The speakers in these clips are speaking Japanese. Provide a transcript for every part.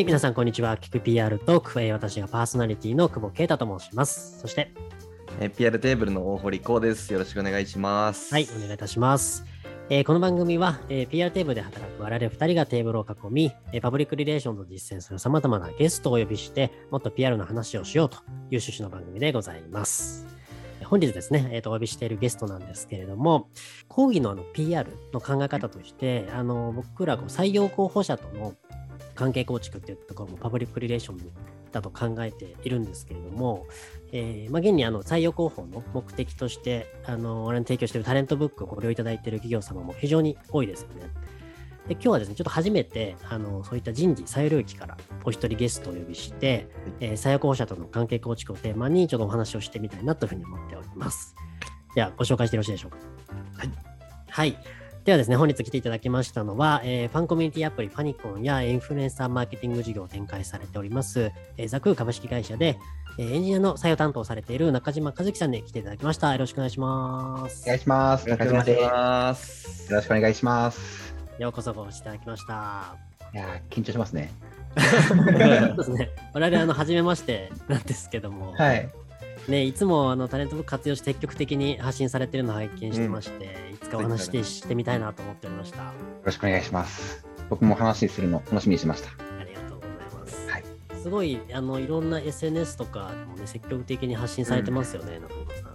はい、皆さん、こんにちは。キク PR トーク、えー私がパーソナリティの久保啓太と申します。そして、えー PR テーブルの大堀こうです。よろしくお願いします。はい、お願いいたします。えーこの番組は、えー PR テーブルで働く我々2人がテーブルを囲み、えーパブリックリレーションを実践する様々なゲストをお呼びして、もっと PR の話をしようという趣旨の番組でございます。本日ですね、えーとお呼びしているゲストなんですけれども、講義のあの PR の考え方として、あの僕らこう採用候補者との関係構築っていうところもパブリックリレーションだと考えているんですけれども、えーまあ、現にあの採用広報の目的として、あの我々に提供しているタレントブックをご利用いただいている企業様も非常に多いですよね。で今日はですね、ちょっと初めてあのそういった人事採用領域からお一人ゲストをお呼びして、えー採用候補者との関係構築をテーマにちょっとお話をしてみたいなというふうに思っております。では、ご紹介してよろしいでしょうか？はい。はい。ではですね、本日来ていただきましたのは、えーファンコミュニティアプリファニコンやインフルエンサーマーケティング事業を展開されております、えーザクー株式会社で、えーエンジニアの採用担当をされている中島和樹さんに来ていただきました。よろしくお願いします。お願いします。よろしくお願いします。よろしくお願いします。ようこそお越しいただきました。いやー、緊張しますね。そうですね。我々、あの、初めまして なんですけども、はい。ね、いつもあの talentbook 活用して積極的に発信されているのを拝見してまして、いつかお話してしてみたいなと思っておりました。よろしくお願いします。僕も話するの楽しみにしました。ありがとうございます。はいすごいあのいろんな SNS とかもね積極的に発信されてますよね、中島さん。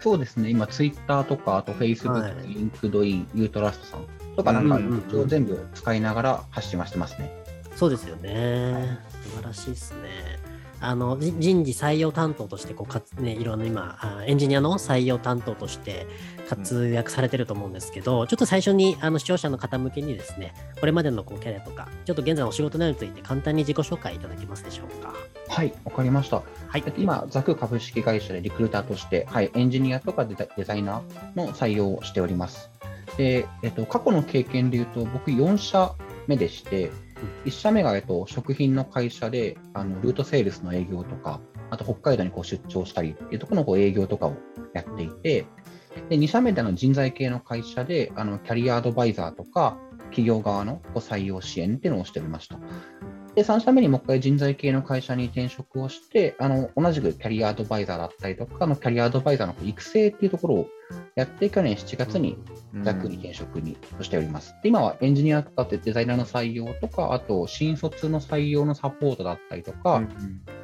そうですね、今、ツイッターとか、あと Facebook、はい LinkedIn、YOUTRUST さんとか、なんか、うんうん全部使いながら発信はしてますね。そうですよね。素晴らしいですね。あのじ人事採用担当としてこうかつ、ね、いろんな今あエンジニアの採用担当として活躍されてると思うんですけど、ちょっと最初にあの視聴者の方向けにですねこれまでのこうキャリアとかちょっと現在のお仕事内容について簡単に自己紹介いただけますでしょうか？はい、わかりました。はいえっと今、ザク株式会社でリクルーターとして、はい、エンジニアとかデザデザイナーの採用をしております。で、えっと、過去の経験で言うと、僕4社目でして、1社目が、えっと、食品の会社であのルートセールスの営業とか、あと北海道にこう出張したりっていうところのこう営業とかをやっていて、で2社目での人材系の会社であのキャリアアドバイザーとか、企業側のこう採用支援っていうのをしておりました。で、3社目にもう一回人材系の会社に転職をして、あの、同じくキャリアアドバイザーだったりとか、あのキャリアアドバイザーの育成っていうところをやって、去年7月にざっくり転職にしております。で今はエンジニアとかデザイナーの採用とか、あと新卒の採用のサポートだったりとか、うん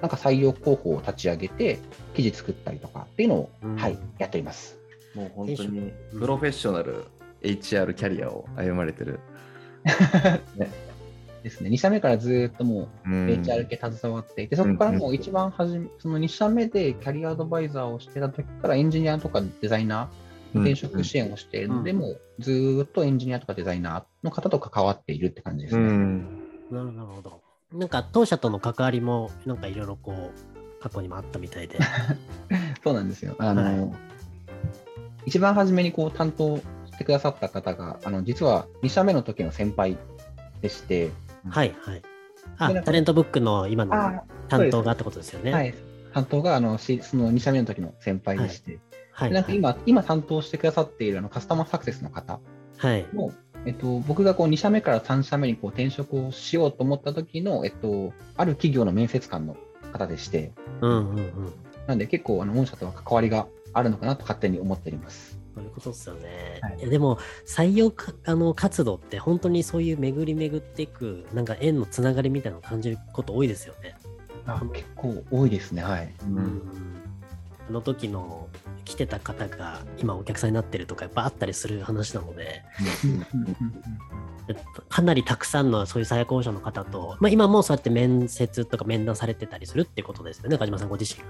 なんか採用候補を立ち上げて、記事作ったりとかっていうのを、うんはい、やっております。もう本当にプロフェッショナル HR キャリアを歩まれてる。ですね。2社目からずーっともううん HR 系携わっていて、そこからもう一番初め、その2社目でキャリアアドバイザーをしてた時からエンジニアとかデザイナー、転職支援をしているので、うんもうずーっとエンジニアとかデザイナーの方と関わっているって感じですね。うん。なるほど。なんか当社との関わりもなんかいろいろこう過去にもあったみたいで。そうなんですよ。あの、はい一番初めにこう担当してくださった方が、あの実は2社目の時の先輩でして、はいはい。あタレントブックの今のあ担当がってことですよね。はい、担当があのしその2社目の時の先輩でして、はい。でなんか今今担当してくださっているあのカスタマーサクセスの方はい。も、えっと、僕がこう2社目から3社目にこう転職をしようと思った時の、えっと、ある企業の面接官の方でして、うんうんうん。なんで結構あの御社とは関わりがあるのかなと勝手に思っております。そういうことですよね。はい。い、やでも採用かあの活動って本当にそういう巡り巡っていくなんか縁のつながりみたいなのを感じること多いですよね。あ結構多いですね、はい。うん。あの時の来てた方が今お客さんになってるとかやっぱあったりする話なので。えっとかなりたくさんのそういう採用候補者の方と、まあ、今もそうやって面接とか面談されてたりするってことですよね中島さんご自身。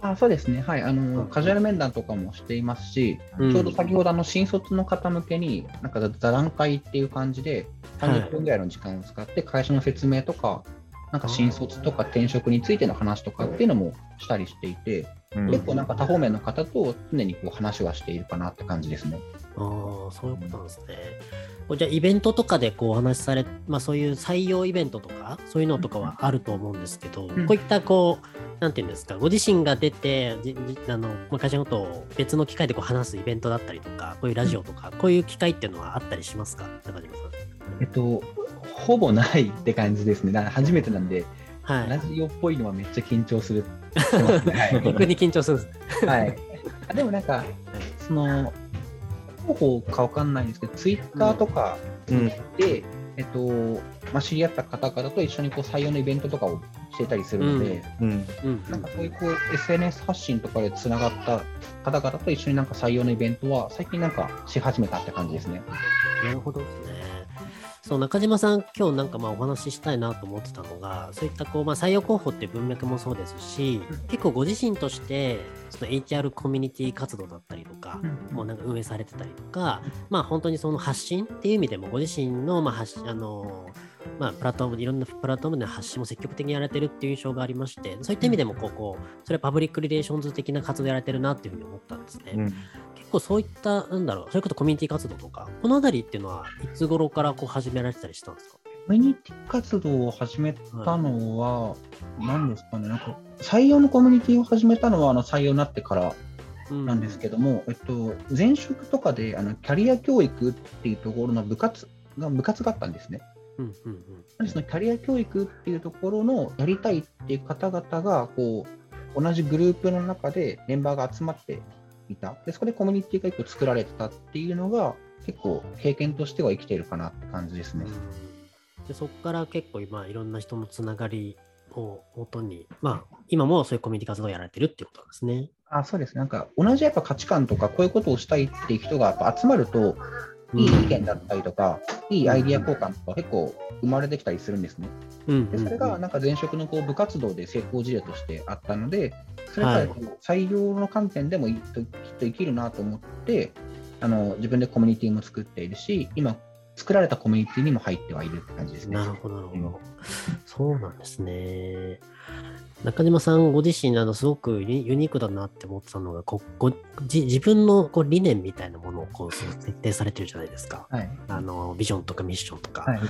あそうですね、はい。あの、うんカジュアル面談とかもしていますし、うん。ちょうど先ほどあの新卒の方向けに、なんか座談会っていう感じで、はい30分ぐらいの時間を使って、会社の説明とか、なんか新卒とか転職についての話とかっていうのもしたりしていて、うん。結構なんか多方面の方と常にこう話はしているかなって感じですね。ああ、そういうことなんですね。じゃあ、イベントとかでこうお話しされ、まあそういう採用イベントとか、そういうのとかはあると思うんですけど、ん。こういったこう、なんていうんですか、ご自身が出て、じじあのまあ会社のことを別の機会でこう話すイベントだったりとか、こういうラジオとか、こういう機会っていうのはあったりしますか、中島さん。えっと、ほぼないって感じですね。だから初めてなんで、はい。ラジオっぽいのはめっちゃ緊張する。は 逆に緊張するんです。い。はい、あでもなんか、その、方法かわかんないんですけど、ツイッターとかうん。で、えっと、まあ、知り合った方々と一緒にこう採用のイベントとかをしてたりするので、うん。うん。なんかそういうこう SNS 発信とかでつながった方々と一緒になんか採用のイベントは最近なんかし始めたって感じですね。なるほどですね。そう中島さん、今日なんかまあお話ししたいなと思ってたのが、そういったこう、まあ、採用候補って文脈もそうですし、結構ご自身として、その HR コミュニティ活動だったりとか、もうなんか運営されてたりとか、まあ本当にその発信っていう意味でも、ご自身のまあ発信、あのまあ、プラットフォーム、いろんなプラットフォームでの発信も積極的にやられてるっていう印象がありまして、そういった意味でもこう、こうそれは public relations 的な活動やられてるなっていうふうに思ったんですね。うん。結構そういった、なんだろう、そういうことコミュニティ活動とか、このあたりっていうのはいつ頃からこう始められてたりしたんですか？コミュニティ活動を始めたのは、何ですかね、なんか採用のコミュニティを始めたのはあの採用になってからなんですけども、えっと、前職とかであのキャリア教育っていうところの部活が部活があったんですね。うんうんうんそのキャリア教育っていうところのやりたいっていう方々がこう同じグループの中でメンバーが集まっていたでそこでコミュニティが一個作られてたっていうのが結構経験としては生きているかなって感じですね。でそこから結構今いろんな人のつながりを元に、まあ今もそういうコミュニティ活動をやられてるっていうことですね。あそうですなんか同じやっぱ価値観とかこういうことをしたいっていう人がやっぱ集まるといい意見だったりとか、いいアイディア交換とか結構生まれてきたりするんですね。うんでそれがなんか前職のこう部活動で成功事例としてあったので、それから採用の観点でもいきっときっと生きるなと思ってあの、自分でコミュニティも作っているし、今、作られたコミュニティにも入ってはいるって感じですね。なるほど、なるほど。そうなんですね。中島さんご自身、あの、すごくユニークだなって思ってたのが、こごじ自分のこう理念みたいなものをこう設定されてるじゃないですか。はい。あの、ビジョンとかミッションとか。はい。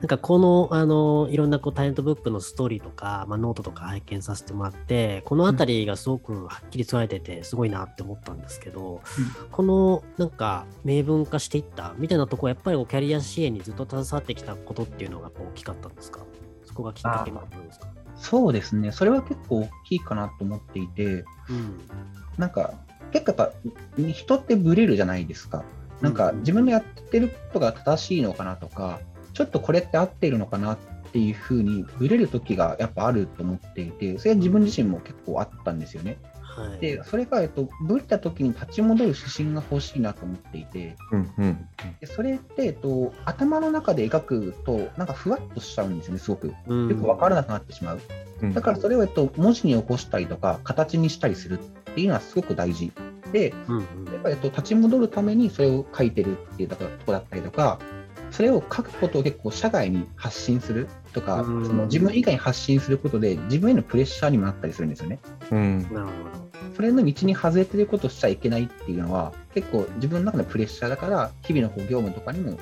なんかこの、あの、いろんなこう talentbook のストーリーとか、まあ、ノートとか拝見させてもらって、このあたりがすごくはっきり伝えてて、すごいなって思ったんですけど、このなんか明文化していったみたいなところ、やっぱりこうキャリア支援にずっと携わってきたことっていうのが大きかったんですか？そこがきっかけになったんですか？そうですね。それは結構大きいかなと思っていて、うん。なんか、結構やっぱ、人ってブレるじゃないですか。なんか、自分のやってることが正しいのかなとか、ちょっとこれって合っているのかなっていうふうにブレる時がやっぱあると思っていて、それは自分自身も結構あったんですよね。はい。で、それが、えっと、ブレた時に立ち戻る指針が欲しいなと思っていて、うんうん。でそれって、えっと、頭の中で描くと、なんかふわっとしちゃうんですよね、すごく。ようんく分からなくなってしまう。うんだからそれを、えっと、文字に起こしたりとか、形にしたりするっていうのはすごく大事。で、うんうんやっぱり、えっと、立ち戻るためにそれを書いてるっていうとこだったりとか、それを書くことを結構社外に発信するとか、うんその自分以外に発信することで自分へのプレッシャーにもなったりするんですよね。うん。なるほそれの道に外れてることをしちゃいけないっていうのは、結構自分の中のプレッシャーだから、日々のこう業務とかにも、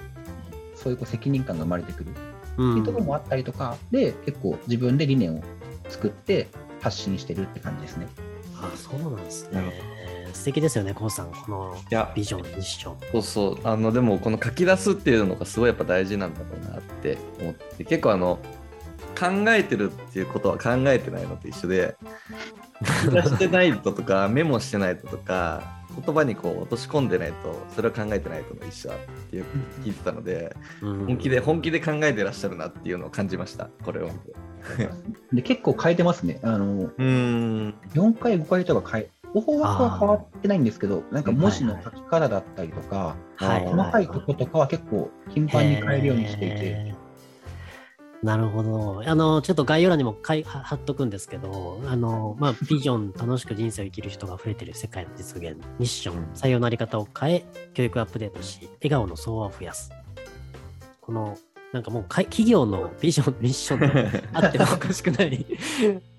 そういうこう責任感が生まれてくるってど。ういうところもあったりとかで、結構自分で理念を作って発信してるって感じですね。あ、そうなんですなるね。素敵ですよね、コウさん。このいや、ビジョン、ミッション。そうそう。あの、でも、この書き出すっていうのがすごいやっぱ大事なんだろうなって思って、結構あの、考えてるっていうことは考えてないのと一緒で、書き出してないととか、メモしてないととか、言葉にこう落とし込んでないと、それを考えてないとの一緒だっていう聞いてたので、うん本気で、本気で考えてらっしゃるなっていうのを感じました、これを見て。で結構変えてますね。あのうーん。4回、5回とか変え、大枠は変わってないんですけど、なんか文字の書き方だったりとか、はいあー細かいとことかは結構頻繁に変えるようにしていて、なるほど。あの、ちょっと概要欄にもかいは貼っとくんですけど、あの、まあ、ビジョン、楽しく人生を生きる人が増えている世界の実現、ミッション、採用のあり方を変え、教育アップデートし、笑顔の相和を増やす。この、なんかもうかい企業のビジョン、ミッションとあ ってもおかしくない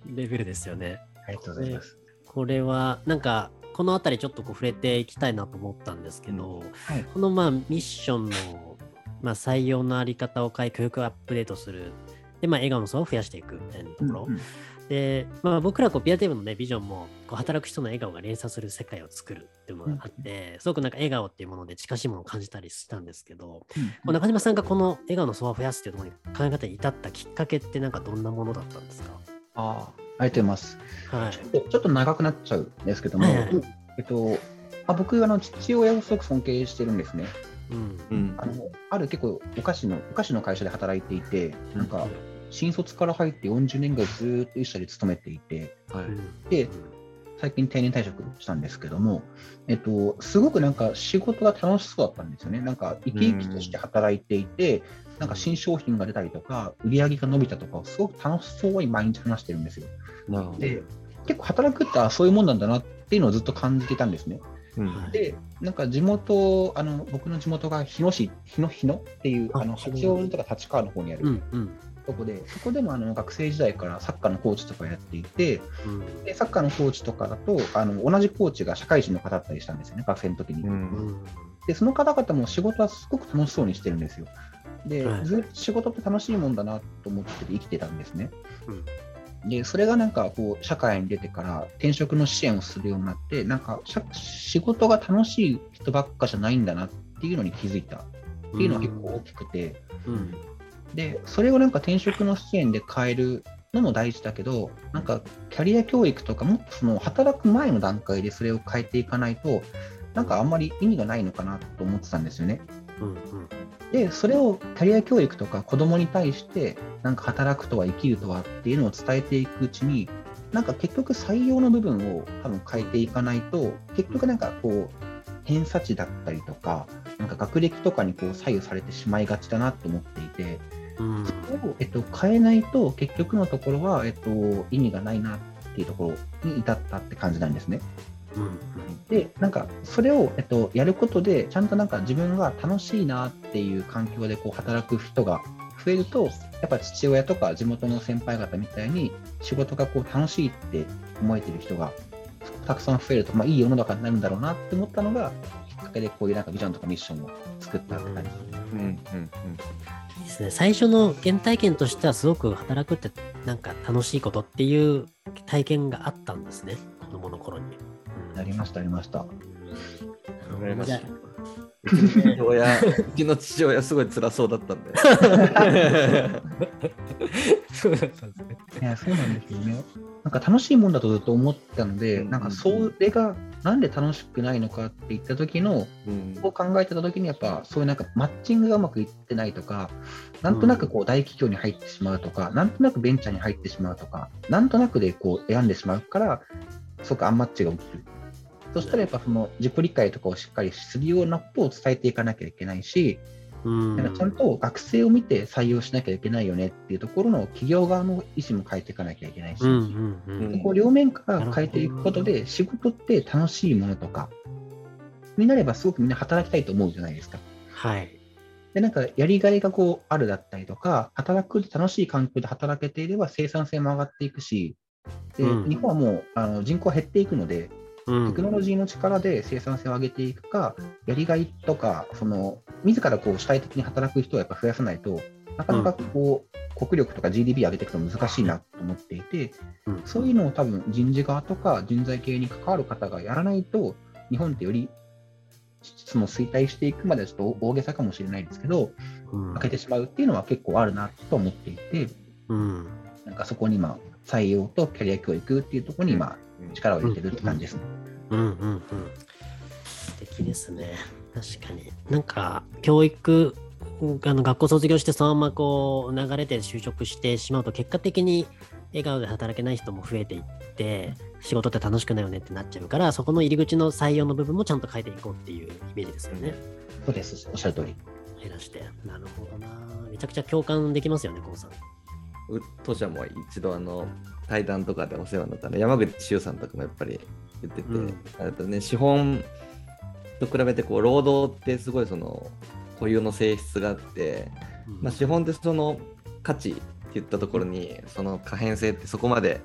レベルですよね。ありがとうございます。これは、なんか、このあたりちょっとこう触れていきたいなと思ったんですけど、はい。このまあミッションの、まあ、採用のあり方を変え、教育をアップデートする。で、まあ、笑顔の層を増やしていくみたいなところ。うんうん。で、まあ、僕らこうピアテーブのね、ビジョンもこう働く人の笑顔が連鎖する世界を作るっていうものがあって、すごくなんか笑顔っていうもので近しいものを感じたりしたんですけど、こう中島さんがこの笑顔の層を増やすっていうところに考え方に至ったきっかけってなんかどんなものだったんですか？ああ、ありがとうございます。はい。ちょっとちょっと長くなっちゃうんですけども、はいはいえっと、あ僕あの、父親をすごく尊敬してるんですね。うん。うんあのある結構お菓子の、お菓子の会社で働いていて、なんか、新卒から入って40年ぐらいずーっと一社で勤めていて、はいで、最近定年退職したんですけども、えっと、すごくなんか仕事が楽しそうだったんですよね。なんか生き生きとして働いていて、なんか新商品が出たりとか、売り上げが伸びたとかをすごく楽しそうに毎日話してるんですよ。で、結構働くってあそういうもんなんだなっていうのをずっと感じてたんですね。うん。はい。で、なんか地元、あの僕の地元が日野市、日野日野っていう、ああの八王子とか立川の方にあるうんうん。とこで、そこでもあの学生時代からサッカーのコーチとかやっていて、うん。でサッカーのコーチとかだとあの、同じコーチが社会人の方だったりしたんですよね、学生の時に。ううん。んで、その方々も仕事はすごく楽しそうにしてるんですよ。で、はい。ずっと仕事って楽しいもんだなと思ってて生きてたんですね。うんで、それがなんかこう、社会に出てから転職の支援をするようになって、なんか仕事が楽しい人ばっかじゃないんだなっていうのに気づいた。っていうのは結構大きくて、うん。で、それをなんか転職の支援で変えるのも大事だけど、なんかキャリア教育とかもっとその働く前の段階でそれを変えていかないと、なんかあんまり意味がないのかなと思ってたんですよね。うんで、それをキャリア教育とか子供に対して、なんか働くとは生きるとはっていうのを伝えていくうちに、なんか結局採用の部分を多分変えていかないと、結局なんかこう、偏差値だったりとか、なんか学歴とかにこう左右されてしまいがちだなと思っていて、うん。それを、えっと、変えないと結局のところは、えっと、意味がないなっていうところに至ったって感じなんですね。うん。で、なんか、それを、えっと、やることで、ちゃんとなんか自分が楽しいなっていう環境でこう働く人が増えると、やっぱ父親とか地元の先輩方みたいに、仕事がこう楽しいって思えてる人がたくさん増えると、まあ、いい世の中になるんだろうなって思ったのが、きっかけでこういうなんかビジョンとかミッションを作ったって感じ。うんうんいいですね。最初の原体験としてはすごく働くってなんか楽しいことっていう体験があったんですね。子供の頃に。なりました、ありました。うん。羨ましいじゃうちの父親、うちの父親すごい辛そうだったんで。そうだったんですね。いや、そうなんですよね。なんか楽しいもんだとずっと思ってたので、うんなんかそれがなんで楽しくないのかって言った時の、うんこう考えてた時にやっぱそういうなんかマッチングがうまくいってないとか、なんとなくこう大企業に入ってしまうとか、なんとなくベンチャーに入ってしまうとか、なんとなくでこう選んでしまうから、すごくアンマッチが起きる。そしたらやっぱその自己理解とかをしっかりするようなことを伝えていかなきゃいけないし、うんちゃんと学生を見て採用しなきゃいけないよねっていうところの企業側の意思も変えていかなきゃいけないし、うんうんうんでこう両面から変えていくことで、仕事って楽しいものとかになれば、すごくみんな働きたいと思うじゃないですか。はい。で、なんかやりがいがこうあるだったりとか、働く楽しい環境で働けていれば生産性も上がっていくし、でうん日本はもうあの人口は減っていくので、うんテクノロジーの力で生産性を上げていくか、やりがいとか、その自らこう主体的に働く人をやっぱ増やさないと、なかなかこう、国力とか GDP 上げていくの難しいなと思っていて、うん。そういうのを多分人事側とか人材系に関わる方がやらないと、日本ってよりその衰退していくまではちょっと大げさかもしれないですけど、うん。負けてしまうっていうのは結構あるなと思っていて、うん。なんかそこに今、採用とキャリア教育っていうところに今、力を入れてるって感じですね。うんうんうん。素敵ですね。確かに。なんか、教育、あの学校卒業してそのままこう流れで就職してしまうと結果的に笑顔で働けない人も増えていって仕事って楽しくないよねってなっちゃうからそこの入り口の採用の部分もちゃんと変えていこうっていうイメージですよね。そうです、おっしゃる通り。減らして。なるほどな。めちゃくちゃ共感できますよね、コウさん。う当社も一度あの対談とかでお世話になったね山口周さんとかもやっぱり言ってて、うん。あとね資本と比べてこう労働ってすごいその固有の性質があって、まあ、資本ってその価値って言ったところにその可変性ってそこまで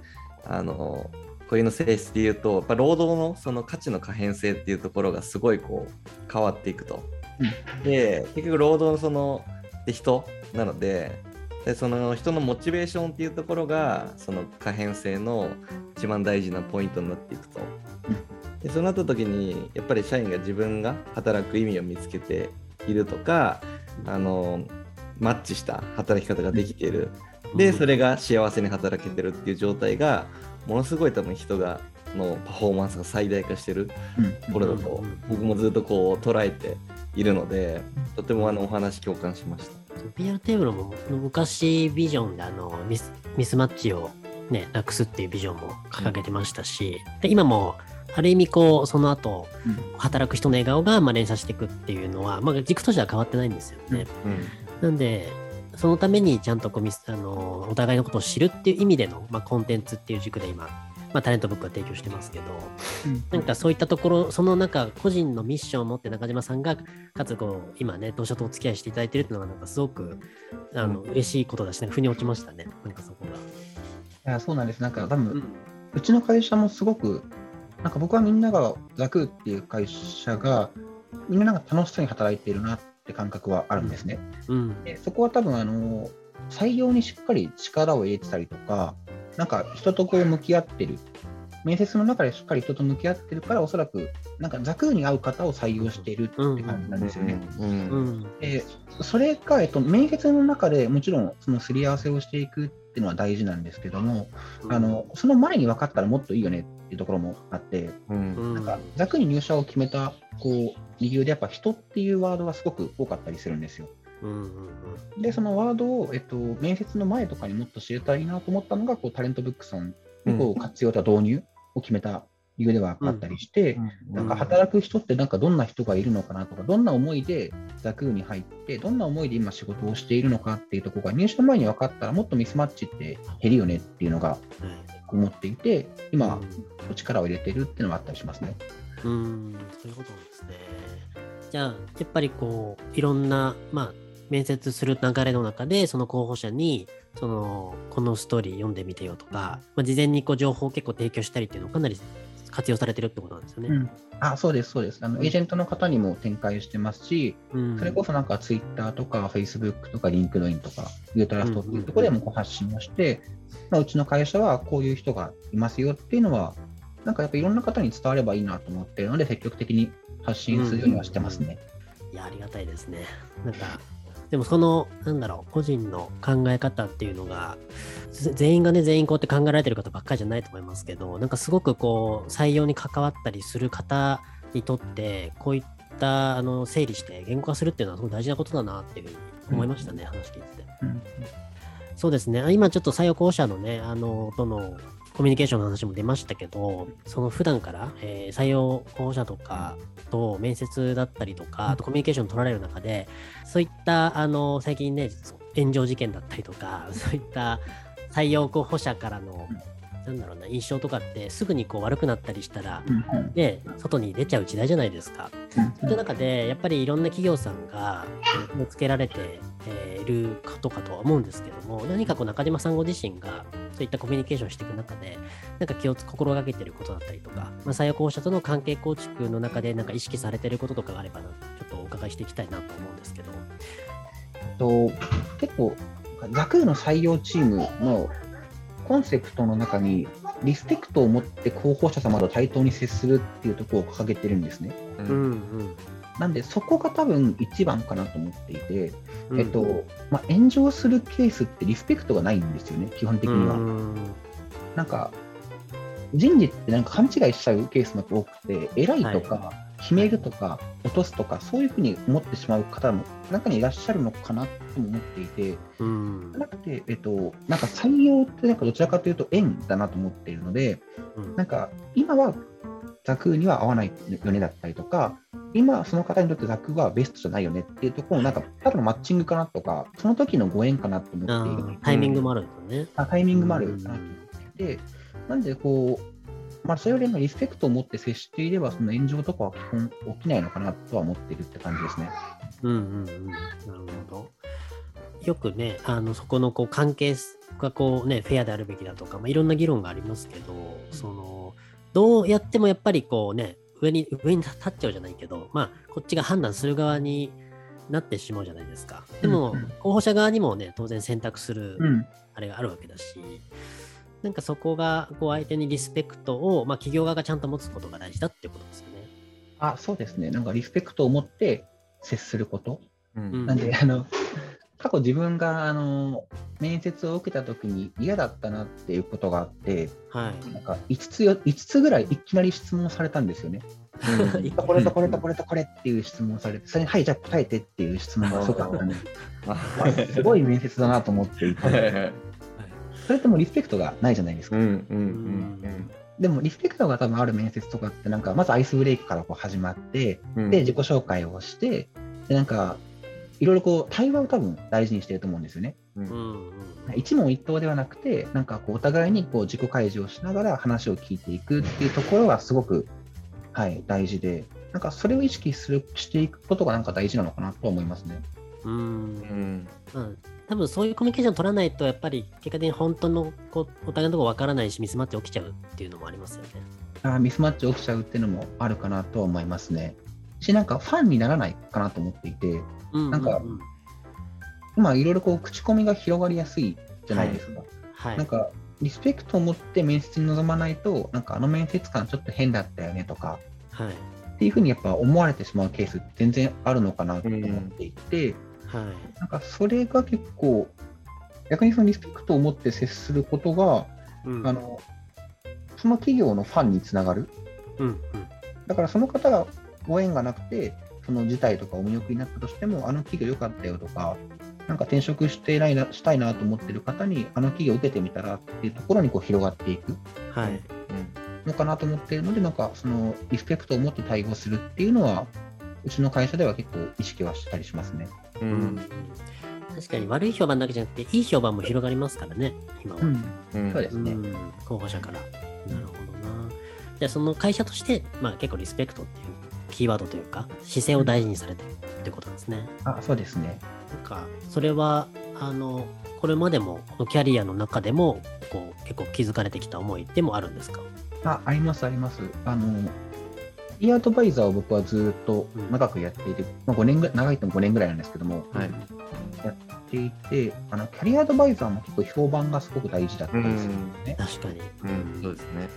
あの固有の性質で言うとやっぱ労働のその価値の可変性っていうところがすごいこう変わっていくと。で結局労働のそので人なのででその人のモチベーションっていうところがその可変性の一番大事なポイントになっていくと。でそうなった時にやっぱり社員が自分が働く意味を見つけているとかあのマッチした働き方ができている。でそれが幸せに働けてるっていう状態がものすごい多分人がのパフォーマンスが最大化してるところだと僕もずっとこう捉えているのでとてもあのお話共感しました。PR テーブルも昔ビジョンであのミスミスマッチをね、なくすっていうビジョンも掲げてましたし、で今もある意味こうその後、働く人の笑顔がまあ連鎖していくっていうのは、まあ、軸としては変わってないんですよね。なんでそのためにちゃんとこうミスあのお互いのことを知るっていう意味での、まあ、コンテンツっていう軸で今、まあ、タレントブックは提供してますけど、なんかそういったところそのなんか個人のミッションを持って中島さんがかつこう今ね同社とお付き合いしていただいてるっていうのがなんかすごくあの、嬉しいことだし、ね、腑に落ちましたね。なんかそこが。いやそうなんです。なんか多分、うん、うちの会社もすごくなんか僕はみんながザクっていう会社がみんななんか楽しそうに働いているなって感覚はあるんですね。うん、でそこは多分あの採用にしっかり力を入れてたりとか、なんか人とこう向き合ってる、面接の中でしっかり人と向き合ってるから、おそらくなんかザクに合う方を採用しているって感じなんですよね。でそれが、えっと、面接の中でもちろんそのすり合わせをしていくっていうのは大事なんですけども、うん、あのその前に分かったらもっといいよねっていうところもあって、うん、なんかざくに入社を決めたこう理由でやっぱ人っていうワードがすごく多かったりするんですよ。で、そのワードを、えっと、面接の前とかにもっと知れたらいいなと思ったのが、こうタレントブックさんのこう活用と導入を決めた理由ではあったりして、なんか働く人ってなんかどんな人がいるのかなとか、どんな思いでザクーに入って、どんな思いで今仕事をしているのかっていうところが入社前に分かったら、もっとミスマッチって減るよねっていうのが思っていて、今、力を入れてるっていうのがあったりしますね。うん、そういうことですね。じゃあ、やっぱりこう、いろんな、まあ、面接する流れの中で、その候補者に、その、このストーリー読んでみてよとか、まあ、事前にこう情報を結構提供したりっていうのをかなり活用されてるってことなんですよね。うん、あそうです、そうですあの。エージェントの方にも展開してますし、うん、それこそなんかツイッターとかフェイスブックとかリンクドインとか YOUTRUST っていうところでもこう発信をして、まあ、うちの会社はこういう人がいますよっていうのは、なんかやっぱいろんな方に伝わればいいなと思ってるので、積極的に発信するようにはしてますね。うん、いや、ありがたいですね。なんかでもその、なんだろう、個人の考え方っていうのが、全員がね、全員こうやって考えられてる方ばっかりじゃないと思いますけど、なんかすごくこう、採用に関わったりする方にとって、こういったあの整理して言語化するっていうのはすごい大事なことだなっていうふうに思いましたね、うん、話聞いてて。うん、そうですね、今ちょっと採用候補者のね、あの、とのコミュニケーションの話も出ましたけど、その普段から、えー、採用候補者とかと面接だったりとか、あとコミュニケーション取られる中で、そういったあの最近ね、炎上事件だったりとか、そういった採用候補者からの、なんだろうな、印象とかってすぐにこう悪くなったりしたら、ね、外に出ちゃう時代じゃないですか。そういった中で、やっぱりいろんな企業さんがつけられていることかとは思うんですけども、何かこう中島さんご自身がそういったコミュニケーションしていく中で、なんか気を心がけてることだったりとか、まあ、採用候補者との関係構築の中で、なんか意識されてることとかがあればな、ちょっとお伺いしていきたいなと思うんですけど。と結構、学の採用チームのコンセプトの中に、リスペクトを持って候補者様と対等に接するっていうところを掲げてるんですね。うん。うんなんで、そこが多分一番かなと思っていて、うん、えっとまあ、炎上するケースってリスペクトがないんですよね、基本的には。ん。なんか、人事ってなんか勘違いしちゃうケースが多くて、偉いとか、決めるとか、落とすとか、そういうふうに思ってしまう方も中にいらっしゃるのかなとも思っていて、うん、なくて、えっと、なんか採用ってなんかどちらかというと縁だなと思っているので、うん、なんか今はザクには合わないよねだったりとか、今その方にとってザクはベストじゃないよねっていうところをなんかただのマッチングかなとか、その時のご縁かなと思っている。タイミングもあるんですね。タイミングもあるかなと思っていて、なんでこう、まあ、それよりもリスペクトを持って接していれば、その炎上とかは基本起きないのかなとは思っているって感じですね。うんうんうん。なるほど。よくね、あのそこのこう関係がこうね、フェアであるべきだとか、まあ、いろんな議論がありますけど、そのどうやってもやっぱりこうね、上に、上に立っちゃうじゃないけど、まあ、こっちが判断する側になってしまうじゃないですか。でも、うんうん候補者側にもね、当然選択するうん。あれがあるわけだし、なんかそこがこう相手にリスペクトを、まあ、企業側がちゃんと持つことが大事だっていうことですよね。あ、そうですね。なんかリスペクトを持って接すること。うんなんで、あの、過去自分が、あの、面接を受けた時に嫌だったなっていうことがあって、はい。なんか5つよ、5つぐらいいきなり質問されたんですよね。うんこれとこれとこれとこれっていう質問をされて、それに、はい、じゃあ答えてっていう質問がったんで、あ すごい面接だなと思っていて、それってもうリスペクトがないじゃないですか。うんうんうんでもリスペクトが多分ある面接とかって、なんかまずアイスブレイクからこう始まって、うん。で、自己紹介をして、で、なんか、いろいろこう、対話を多分大事にしてると思うんですよね。うん。一問一答ではなくて、なんかこう、お互いにこう自己開示をしながら話を聞いていくっていうところがすごく、はい、大事で、なんかそれを意識するしていくことがなんか大事なのかなと思いますね。うん。うん。うん多分そういうコミュニケーション取らないと、やっぱり結果的に本当のこうお互いのところ分からないし、ミスマッチ起きちゃうっていうのもありますよね。あーミスマッチ起きちゃうっていうのもあるかなとは思いますね。し、なんかファンにならないかなと思っていて、うんなんかうう今いろいろこう口コミが広がりやすいじゃないですか。はい。なんか、リスペクトを持って面接に臨まないと、なんかあの面接官ちょっと変だったよねとか、はい。っていうふうにやっぱ思われてしまうケース全然あるのかなと思っていて、はい。なんかそれが結構、逆にそのリスペクトを持って接することが、うんあの、その企業のファンにつながる。うんうんだからその方がご縁がなくて、その事態とかお見送りになったとしても、あの企業良かったよとか、なんか転職してないなしたいなと思ってる方に、あの企業受けてみたらっていうところにこう広がっていくはい。のかなと思っているので、なんかそのリスペクトを持って対応するっていうのは、うちの会社では結構意識はしたりしますね。ううんん確かに悪い評判だけじゃなくて、いい評判も広がりますからね、今は。うんそうですね。うん候補者から。なるほどな。じゃあその会社として、まあ、結構リスペクトっていうキーワードというか、姿勢を大事にされてるってことですね。あ、そうですね。なんか、それは、あの、これまでも、このキャリアの中でも、こう、結構気づかれてきた思いでもあるんですか？あ、あります、あります。あの、イアドバイザーを僕はずっと長くやっていて、まあ、5年ぐらい、長いとも5年ぐらいなんですけども、はいやっていて、あのキャリアアドバイザーも結構評判がすごく大事だったりするんですね。確かに。うんそうですね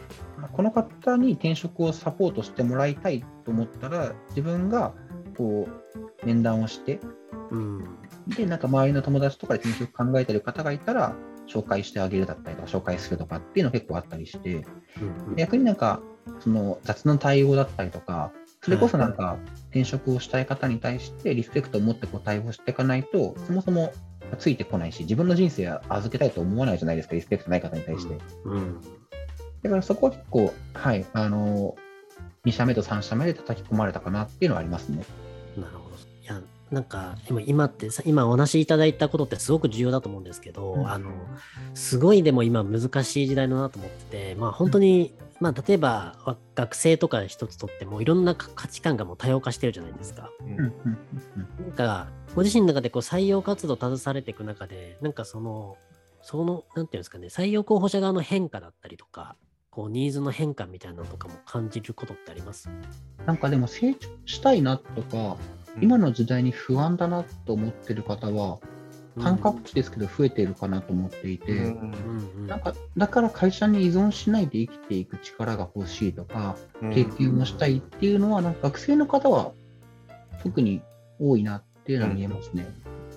この方に転職をサポートしてもらいたいと思ったら、自分がこう面談をして、うん。で、なんか周りの友達とかで転職考えてる方がいたら、紹介してあげるだったりとか、紹介するとかっていうの結構あったりして、うん逆になんか、その雑な対応だったりとか、それこそなんか、転職をしたい方に対してリスペクトを持ってこう対応していかないと、そもそもついてこないし、自分の人生は預けたいと思わないじゃないですか、リスペクトない方に対して。うん。だからそこは結構、はい、あの、2社目と3社目で叩き込まれたかなっていうのはありますね。なるほど。なんか、今今ってさ、今お話しいただいたことってすごく重要だと思うんですけど、うん。あの、すごいでも今難しい時代だなと思ってて、まあ本当に、まあ例えばわ学生とか一つとってもいろんなか価値観がもう多様化してるじゃないですか。うん。うんうんうんなんか、ご自身の中でこう採用活動携われていく中で、なんかその、その、なんていうんですかね、採用候補者側の変化だったりとか、こう、ニーズの変化みたいなのとかも感じることってあります？なんかでも成長したいなとか、今の時代に不安だなと思ってる方は、感覚値ですけど増えているかなと思っていて、うん。うんうんなんかだから会社に依存しないで生きていく力が欲しいとか、うん。経験をしたいっていうのは、なんか学生の方は特に多いなっていうのは見えますね。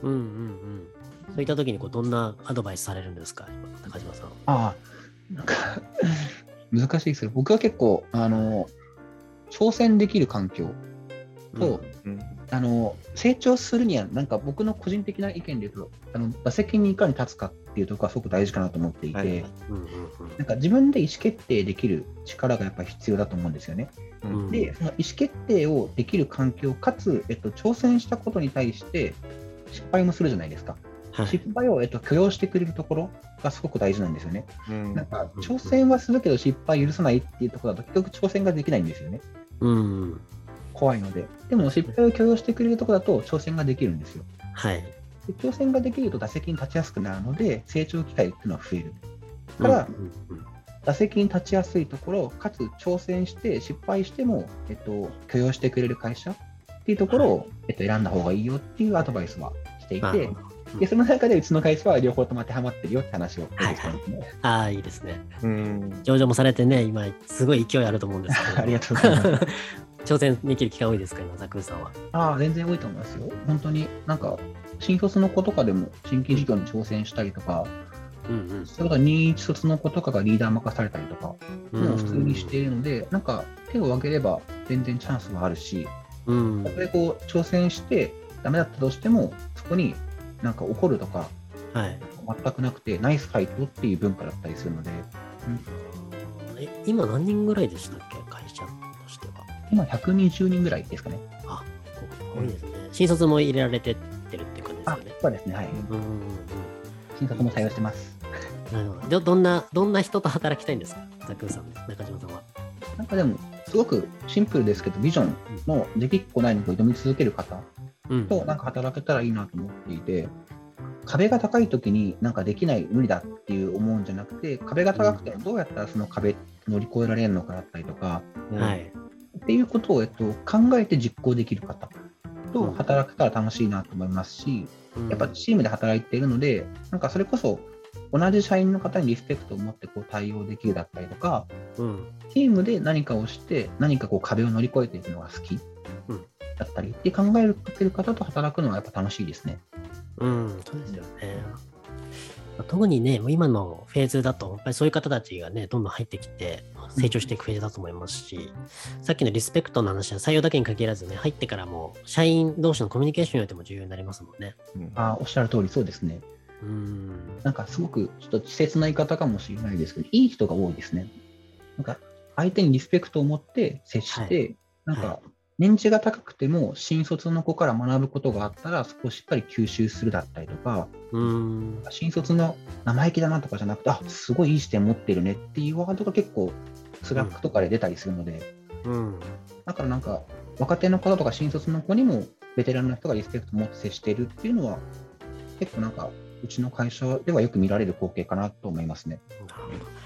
うんうんうん。そういった時にこうどんなアドバイスされるんですか、今高島さん。ああ、なんか 難しいですけど、僕は結構、あの、挑戦できる環境と、うんあの、成長するには、なんか僕の個人的な意見で言うと、あの、打席にいかに立つかっていうところがすごく大事かなと思っていて、はいうんうんなんか自分で意思決定できる力がやっぱり必要だと思うんですよね。うんうん。で、その意思決定をできる環境、かつ、えっと、挑戦したことに対して失敗もするじゃないですか。はい失敗を、えっと、許容してくれるところがすごく大事なんですよね。うんなんか、挑戦はするけど失敗許さないっていうところだと、結局挑戦ができないんですよね。うんうん。怖いので。でも、失敗を許容してくれるところだと、挑戦ができるんですよ。はい。で挑戦ができると打席に立ちやすくなるので、成長機会っていうのは増える。からうんうんうん打席に立ちやすいところ、かつ挑戦して失敗しても、えっと、許容してくれる会社っていうところを、えっと、選んだ方がいいよっていうアドバイスはしていてでその中でうちの会社は両方とも当てはまってるよって話をしてたんですね。ああ、いいですね。うん。上場もされてね、今、すごい勢いあると思うんですけど。ありがとうございます。挑戦できる機会多いですか、今、ザクーさんは？ああ、全然多いと思いますよ。本当になんか、新卒の子とかでも新規事業に挑戦したりとか、うんうん。そういうことは新卒の子とかがリーダー任されたりとか、もう普通にしているので、なんか手を挙げれば全然チャンスはあるし、うん。そこでこう挑戦してダメだったとしても、そこになんか怒るとかはい。全くなくて、ナイスファイトっていう文化だったりするので、え今何人ぐらいでしたっけ？今120人ぐらいですかね。あ、多いですね。新卒も入れられてってるっていう感じですあよね。そうですね、はい。うんうんうん。新卒も採用してます。なるほど。どどんな、どんな人と働きたいんですか、ザクーさん、中島さんは。なんかでも、すごくシンプルですけど、ビジョンのできっこないのを挑み続ける方うん。となんか働けたらいいなと思っていて、壁が高い時になんかできない、無理だっていう思うんじゃなくて、壁が高くてもどうやったらその壁乗り越えられるのかだったりとか、はい。っていうことを、えっと、考えて実行できる方と働けたら楽しいなと思いますし、やっぱチームで働いているので、なんかそれこそ同じ社員の方にリスペクトを持ってこう対応できるだったりとか、うん。チームで何かをして、何かこう壁を乗り越えていくのが好きうんだったりって考えてる方と働くのはやっぱ楽しいですね。うん、そうですよね。まあ特にね、もう今のフェーズだと、やっぱりそういう方たちがね、どんどん入ってきて、成長していくフェーズだと思いますし、さっきのリスペクトの話は採用だけに限らずね、入ってからも、社員同士のコミュニケーションにおいても重要になりますもんね。うんあおっしゃる通りそうですね。うん。なんかすごくちょっと稚拙な言い方かもしれないですけど、いい人が多いですね。なんか相手にリスペクトを持って接して、なんか年次が高くても新卒の子から学ぶことがあったら、そこをしっかり吸収するだったりとか、うん。新卒の生意気だなとかじゃなくて、あすごいいい視点持ってるねっていうワードが結構、 Slack とかで出たりするので、うん。だからなんか、若手の方とか新卒の子にも、ベテランの人がリスペクトを持って接しているっていうのは、結構なんか、うちの会社ではよく見られる光景かなと思いますね。なるほど。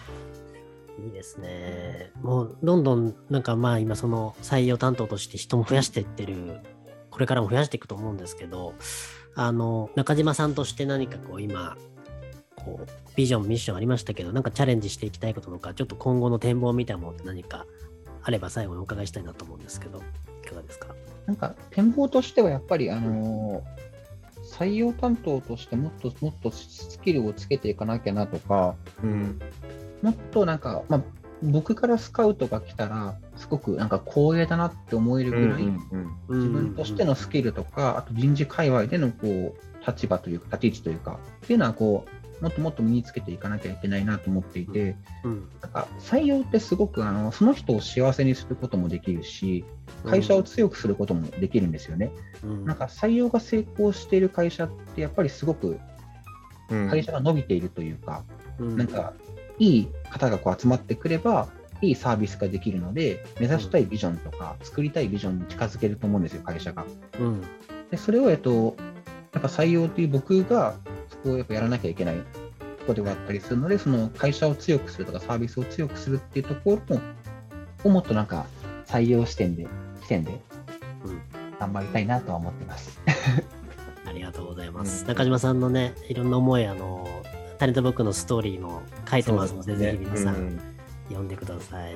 いいですね。もう、どんどん、なんかまあ今その採用担当として人も増やしていってる、これからも増やしていくと思うんですけど、あの、中島さんとして何かこう今、こう、ビジョン、ミッションありましたけど、なんかチャレンジしていきたいこととか、ちょっと今後の展望みたいなものって何かあれば最後にお伺いしたいなと思うんですけど、いかがですか？なんか、展望としてはやっぱり、あのー採用担当としてもっともっとスキルをつけていかなきゃなとか、うん。もっとなんか、まあ、僕からスカウトが来たら、すごくなんか光栄だなって思えるぐらい、自分としてのスキルとか、あと人事界隈でのこう立場というか、立ち位置というか、っていうのはこう、もっともっと身につけていかなきゃいけないなと思っていて、うん。なんか採用ってすごくあのその人を幸せにすることもできるし、会社を強くすることもできるんですよね。うん、なんか採用が成功している会社って、やっぱりすごくうん。会社が伸びているというか、うん、なんかいい方がこう集まってくれば、いいサービスができるので、目指したいビジョンとか、作りたいビジョンに近づけると思うんですよ、会社が。うん。でそれを、えっと、やっぱ採用という僕が、そこをやっぱやらなきゃいけないところではあったりするので、その会社を強くするとか、サービスを強くするっていうところも、をもっとなんか採用視点で、視点でうん頑張りたいなとは思ってます。ありがとうございます。うん中島さんのね、いろんな思い、あの、タレントブックのストーリーの書いてますので、ぜひ皆さん読んでください。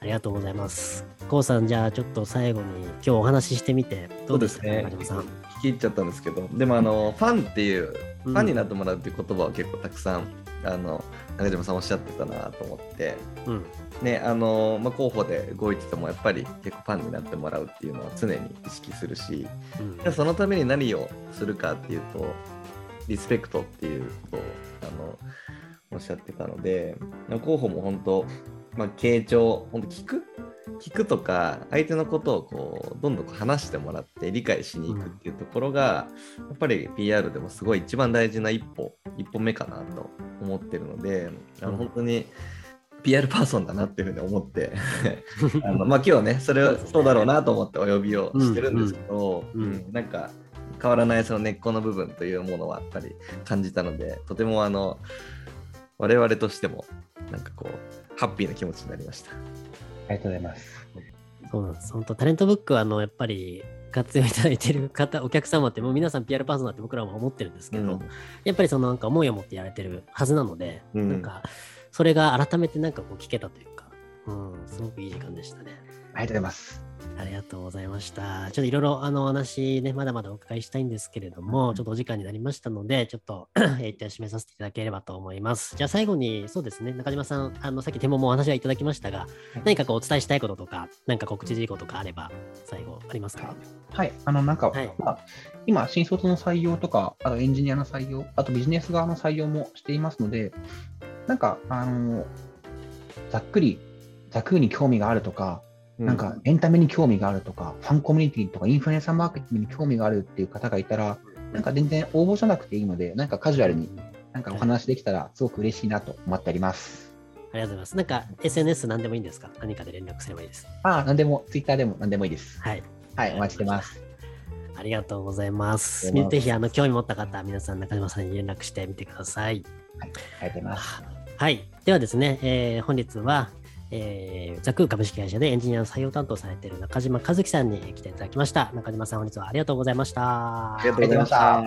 ありがとうございます。こうさん、じゃあちょっと最後に今日お話ししてみて、どうでしたか、そう中島さん？聞き入っちゃったんですけど、でもあの、ファンっていう、うんファンになってもらうっていう言葉を結構たくさん、あの、中島さんおっしゃってたなと思って、うん。ね、あの、まあ、候補で動いてても、やっぱり結構ファンになってもらうっていうのは常に意識するし、うんそのために何をするかっていうと、リスペクトっていうことをあのおっしゃってたので、候補も本当、まあ、傾聴、本当聞く？聞くとか、相手のことをこうどんどん話してもらって理解しに行くっていうところが、やっぱり PR でもすごい一番大事な一歩、一歩目かなと思ってるので、あのうん本当に PR パーソンだなっていうふうに思って、あのまあ、今日はね、それはそうだろうなと思ってお呼びをしてるんですけど、うんうん。うんなんか変わらないその根っこの部分というものはやっぱり感じたので、とてもあの我々としてもなんかこうハッピーな気持ちになりました。ありがとうございます。そうなんです。本当タレントブックは、あの、やっぱり、活用いただいてる方、お客様ってもう皆さん PR パーソナーって僕らも思ってるんですけど、うんやっぱりそのなんか思いを持ってやられてるはずなので、うんなんかそれが改めてなんかこう聞けたというか、うん、すごくいい時間でしたね。ありがとうございます。ありがとうございました。ちょっといろいろあのお話ね、まだまだお伺いしたいんですけれども、ちょっとお時間になりましたので、ちょっと えー一旦締めさせていただければと思います。じゃあ最後に、そうですね、中島さん、あのさっき手ももお話はいただきましたが、何かこうお伝えしたいこととか、何か告知事項とかあれば、最後ありますか？はい、あのなんか、はいまあ、今、新卒の採用とか、あとエンジニアの採用、あとビジネス側の採用もしていますので、なんか、あのざっくり、ざっくりに興味があるとか、なんかエンタメに興味があるとか、ファンコミュニティとかインフルエンサーマーケティングに興味があるっていう方がいたら、なんか全然応募じゃなくていいので、なんかカジュアルになんかお話できたらすごく嬉しいなと思っております。ありがとうございます。なんか SNS 何でもいいんですか？何かで連絡すればいいです。ああ、なんでも、ツイッターでもなんでもいいです。はい。はい、お待ちしてます。ありがとうございます。ぜひ、あの、興味持った方は皆さん中島さんに連絡してみてください。ありがとうございます。はい。ではですね、えー本日は、えーザク株式会社でエンジニアの採用担当されている中島和樹さんに来ていただきました。中島さん、本日はありがとうございました。ありがとうございました。